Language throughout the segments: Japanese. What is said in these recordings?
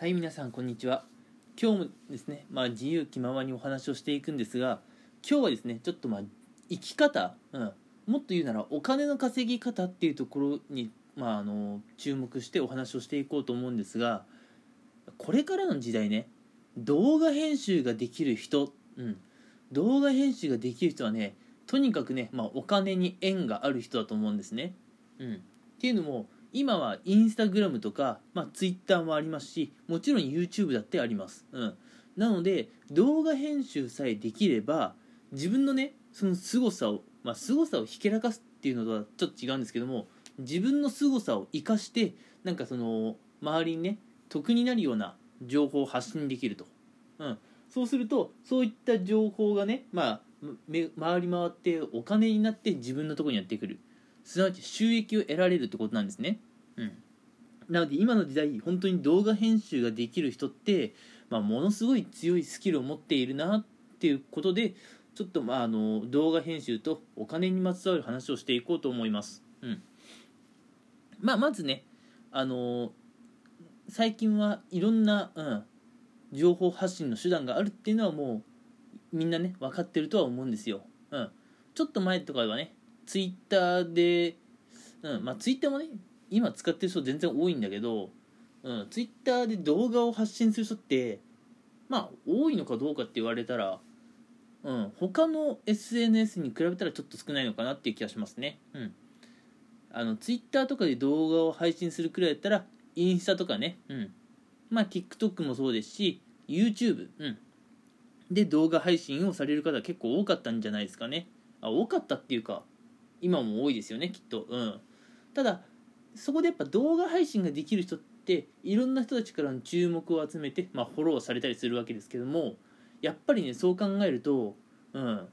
はい皆さんこんにちは今日もですね、まあ、自由気ままにお話をしていくんですが今日はですねちょっとまあ生き方、うん、もっと言うならお金の稼ぎ方っていうところに、まあ、あの注目してお話をしていこうと思うんですがこれからの時代ね動画編集ができる人、うん、動画編集ができる人はねとにかくね、まあ、お金に縁がある人だと思うんですね。うん、っていうのも今はインスタグラムとか、まあ、ツイッターもありますしもちろん YouTube だってあります、うん、なので動画編集さえできれば自分のねその凄さをまあ凄さをひけらかすっていうのとはちょっと違うんですけども自分の凄さを生かしてなんかその周りにね得になるような情報を発信できると、うん、そうするとそういった情報がねまあ回り回ってお金になって自分のところにやってくる。すなわち収益を得られるってことなんですね。うん、なので今の時代本当に動画編集ができる人って、まあ、ものすごい強いスキルを持っているなっていうことでちょっとまああの動画編集とお金にまつわる話をしていこうと思います。うんまあ、まずねあの最近はいろんな、うん、情報発信の手段があるっていうのはもうみんなね分かってるとは思うんですよ。うん、ちょっと前とかはねツイッターで、うんまあ、ツイッターもね今使ってる人全然多いんだけど、うん、ツイッターで動画を発信する人ってまあ多いのかどうかって言われたら、うん、他の SNS に比べたらちょっと少ないのかなっていう気がしますね。うん、あのツイッターとかで動画を配信するくらいだったらインスタとかね、うん、まあ TikTok もそうですし YouTube、うん、で動画配信をされる方結構多かったんじゃないですかね。あ多かったっていうか今も多いですよねきっと。うん。ただそこでやっぱ動画配信ができる人っていろんな人たちからの注目を集めて、まあ、フォローされたりするわけですけどもやっぱりねそう考えるとうん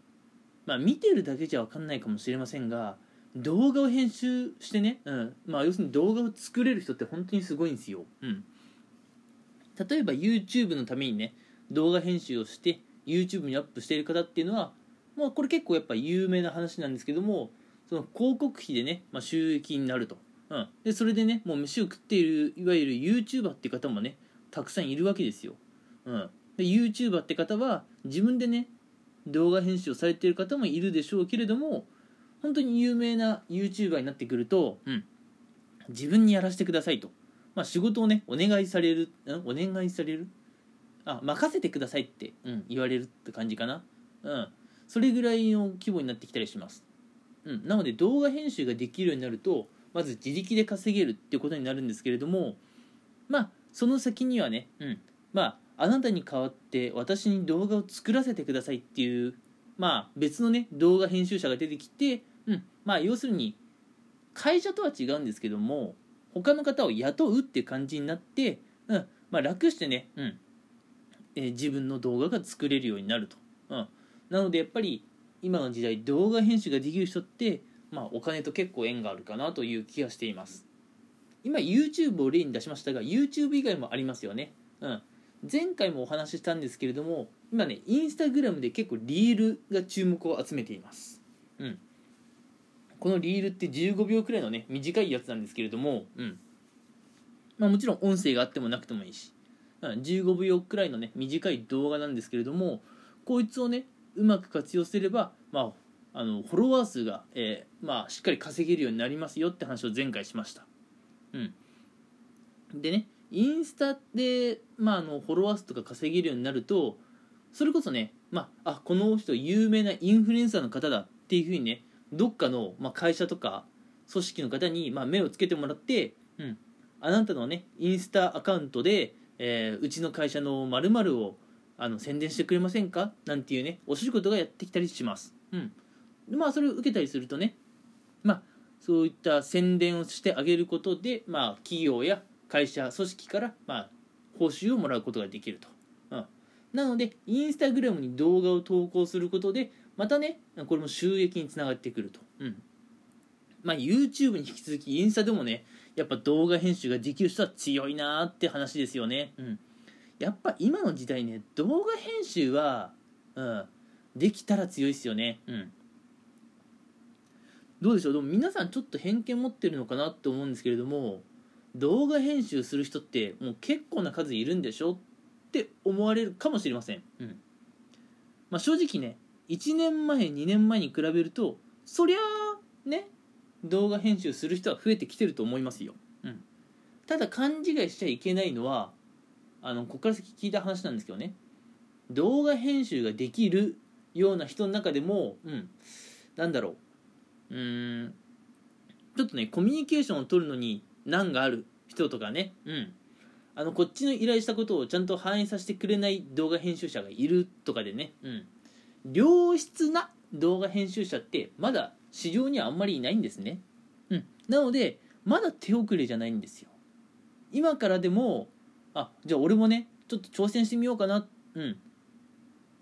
まあ見てるだけじゃ分かんないかもしれませんが動画を編集してね、うんまあ、要するに動画を作れる人って本当にすごいんですよ、うん、例えば YouTube のためにね動画編集をして YouTube にアップしている方っていうのはまあこれ結構やっぱ有名な話なんですけどもその広告費でね、まあ、収益になると、うん、でそれでねもう飯を食っているいわゆる YouTuber って方もねたくさんいるわけですよ、うん、で YouTuber って方は自分でね動画編集をされている方もいるでしょうけれども本当に有名な YouTuber になってくると、うん、自分にやらせてくださいと、まあ、仕事をねお願いされる、うん、お願いされる？あ任せてくださいって、うん、言われるって感じかな、うん、それぐらいの規模になってきたりします。うん、なので動画編集ができるようになるとまず自力で稼げるっていうことになるんですけれどもまあその先にはね、うん、まああなたに代わって私に動画を作らせてくださいっていうまあ別のね動画編集者が出てきて、うん、まあ要するに会社とは違うんですけども他の方を雇うって感じになって、うんまあ、楽してね、うんえー、自分の動画が作れるようになると、うん、なのでやっぱり今の時代動画編集ができる人って、まあ、お金と結構縁があるかなという気がしています。今 YouTube を例に出しましたが YouTube 以外もありますよね。うん。前回もお話ししたんですけれども今ねインスタグラムで結構リールが注目を集めています。うん。このリールって15秒くらいのね短いやつなんですけれどもうん。まあもちろん音声があってもなくてもいいし、うん、15秒くらいのね短い動画なんですけれどもこいつをねうまく活用すれば、まあ、あのフォロワー数が、えー、まあ、しっかり稼げるようになりますよって話を前回しました。うん、でねインスタで、まあ、あのフォロワー数とか稼げるようになるとそれこそね、まあ、あこの人有名なインフルエンサーの方だっていうふうにねどっかの、まあ、会社とか組織の方に、まあ、目をつけてもらって、うん、あなたのねインスタアカウントで、えー、うちの会社の〇〇をあの宣伝してくれませんか？なんていうねお仕事がやってきたりします。うん。まあそれを受けたりするとねまあそういった宣伝をしてあげることでまあ企業や会社組織からまあ報酬をもらうことができると、うん、なのでインスタグラムに動画を投稿することでまたねこれも収益につながってくると、うん。まあ、YouTube に引き続きインスタでもねやっぱ動画編集ができる人は強いなーって話ですよね、うん。やっぱ今の時代ね動画編集は、うん、できたら強いですよね。うん。どうでしょう？でも皆さんちょっと偏見持ってるのかなって思うんですけれども動画編集する人ってもう結構な数いるんでしょって思われるかもしれません、うん。まあ、正直ね1年前2年前に比べるとそりゃあね動画編集する人は増えてきてると思いますよ、うん、ただ勘違いしちゃいけないのはあのここから先聞いた話なんですけどね。動画編集ができるような人の中でも、うん、なんだろううん。ちょっとねコミュニケーションを取るのに難がある人とかね、うん、あのこっちの依頼したことをちゃんと反映させてくれない動画編集者がいるとかでね、うん、良質な動画編集者ってまだ市場にはあんまりいないんですね、うん、なのでまだ手遅れじゃないんですよ。今からでもあじゃあ俺もねちょっと挑戦してみようかな、うん、っ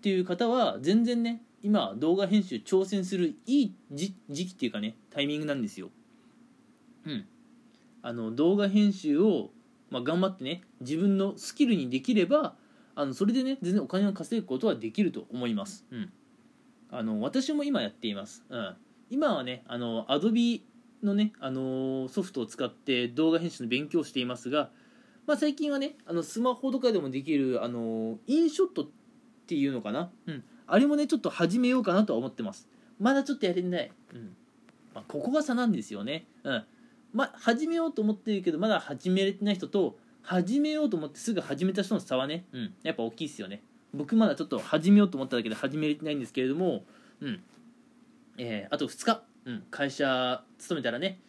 ていう方は全然ね今動画編集挑戦するいい時期っていうかねタイミングなんですよ。うん。あの動画編集を、まあ、頑張ってね自分のスキルにできればあのそれでね全然お金を稼ぐことはできると思います、うん、あの私も今やっています、うん、今はねあの Adobe のね、あのソフトを使って動画編集の勉強をしていますが、まあ、最近はねあのスマホとかでもできる、あのインショットっていうのかな、うん、あれもねちょっと始めようかなとは思ってます。まだちょっとやれてない、うん。まあ、ここが差なんですよね、うん。まあ、始めようと思ってるけどまだ始めれてない人と始めようと思ってすぐ始めた人の差はね、うん、やっぱ大きいですよね。僕まだちょっと始めようと思っただけで始めれてないんですけれども、うん。えー、あと2日、うん、会社勤めたらね、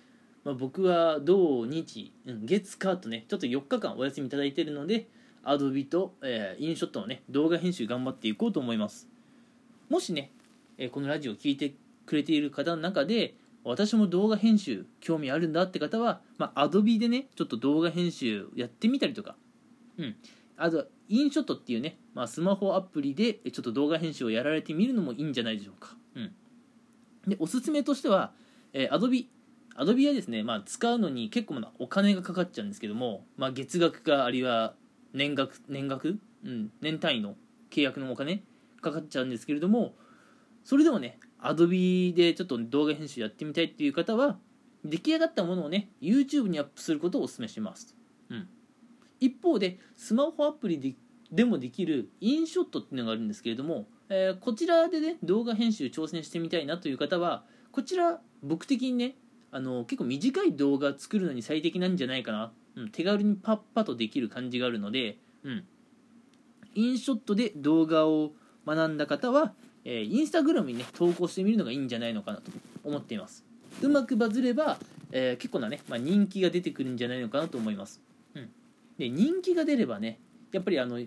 まあ、僕は土日、うん、月火とねちょっと4日間お休みいただいてるので Adobe と、えー、インショットのね動画編集頑張っていこうと思います。もしね、え、このラジオを聴いてくれている方の中で私も動画編集興味あるんだって方は、まあ、Adobe でねちょっと動画編集やってみたりとか、うん、あとインショットっていうね、まあ、スマホアプリでちょっと動画編集をやられてみるのもいいんじゃないでしょうか、うん、でおすすめとしては、えー、Adobe Adobe はですね、まあ、使うのに結構なお金がかかっちゃうんですけども、まあ、月額かあるいは年額年額、うん、年単位の契約のお金かかっちゃうんですけれどもそれでもね Adobe でちょっと動画編集やってみたいっていう方は出来上がったものをね YouTube にアップすることをお勧めします、うん、一方でスマホアプリででもできるインショットっていうのがあるんですけれども、えー、こちらでね動画編集挑戦してみたいなという方はこちら僕的にねあの結構短い動画作るのに最適なんじゃないかな、うん、手軽にパッパとできる感じがあるので、うん、インショットで動画を学んだ方はえー、インスタグラムにね投稿してみるのがいいんじゃないのかなと思っています。うまくバズれば、えー、結構なね、まあ、人気が出てくるんじゃないのかなと思います、うん、で人気が出ればねやっぱりあの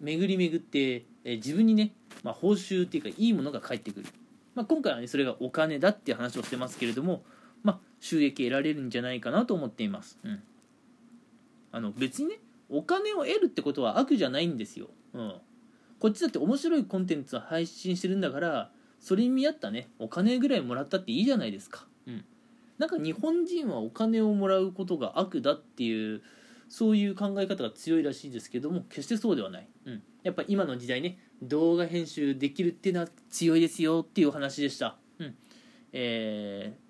巡り巡って、えー、自分にね、まあ、報酬っていうかいいものが返ってくる、まあ、今回はねそれがお金だっていう話をしてますけれども、まあ、収益得られるんじゃないかなと思っています、うん、あの別にねお金を得るってことは悪じゃないんですよ、うん、こっちだって面白いコンテンツを配信してるんだからそれに見合ったねお金ぐらいもらったっていいじゃないですか。うん。なんか日本人はお金をもらうことが悪だっていうそういう考え方が強いらしいですけども決してそうではない、うん、やっぱ今の時代ね動画編集できるっていうのは強いですよっていうお話でした、うん。えー、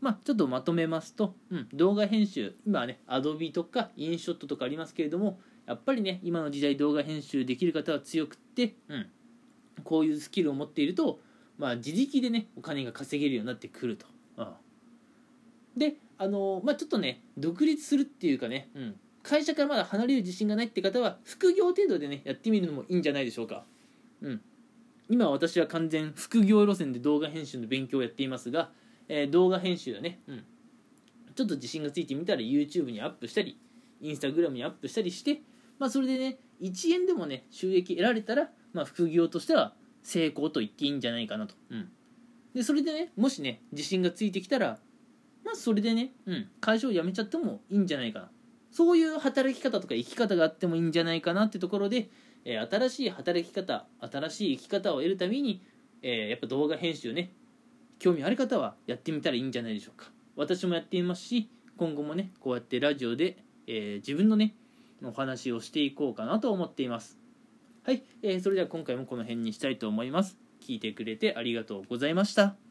まあちょっとまとめますと、うん、動画編集今はね Adobe とかインショットとかありますけれどもやっぱりね今の時代動画編集できる方は強くって、うん、こういうスキルを持っていると、まあ、自力でねお金が稼げるようになってくると。うん、であのまあちょっとね独立するっていうかね、うん、会社からまだ離れる自信がないって方は副業程度でねやってみるのもいいんじゃないでしょうか。うん、今私は完全副業路線で動画編集の勉強をやっていますが、えー、動画編集はね、うん、ちょっと自信がついてみたら YouTube にアップしたり Instagram にアップしたりしてまあ、それでね1円でもね収益得られたら、まあ、副業としては成功と言っていいんじゃないかなと、うん、でそれでねもしね自信がついてきたらまあそれでね、うん、会社を辞めちゃってもいいんじゃないかな。そういう働き方とか生き方があってもいいんじゃないかなってところで、えー、新しい働き方新しい生き方を得るために、えー、やっぱ動画編集ね興味ある方はやってみたらいいんじゃないでしょうか。私もやっていますし今後もねこうやってラジオで、えー、自分のねお話をしていこうかなと思っています。はい、えー、それでは今回もこの辺にしたいと思います。聞いてくれてありがとうございました。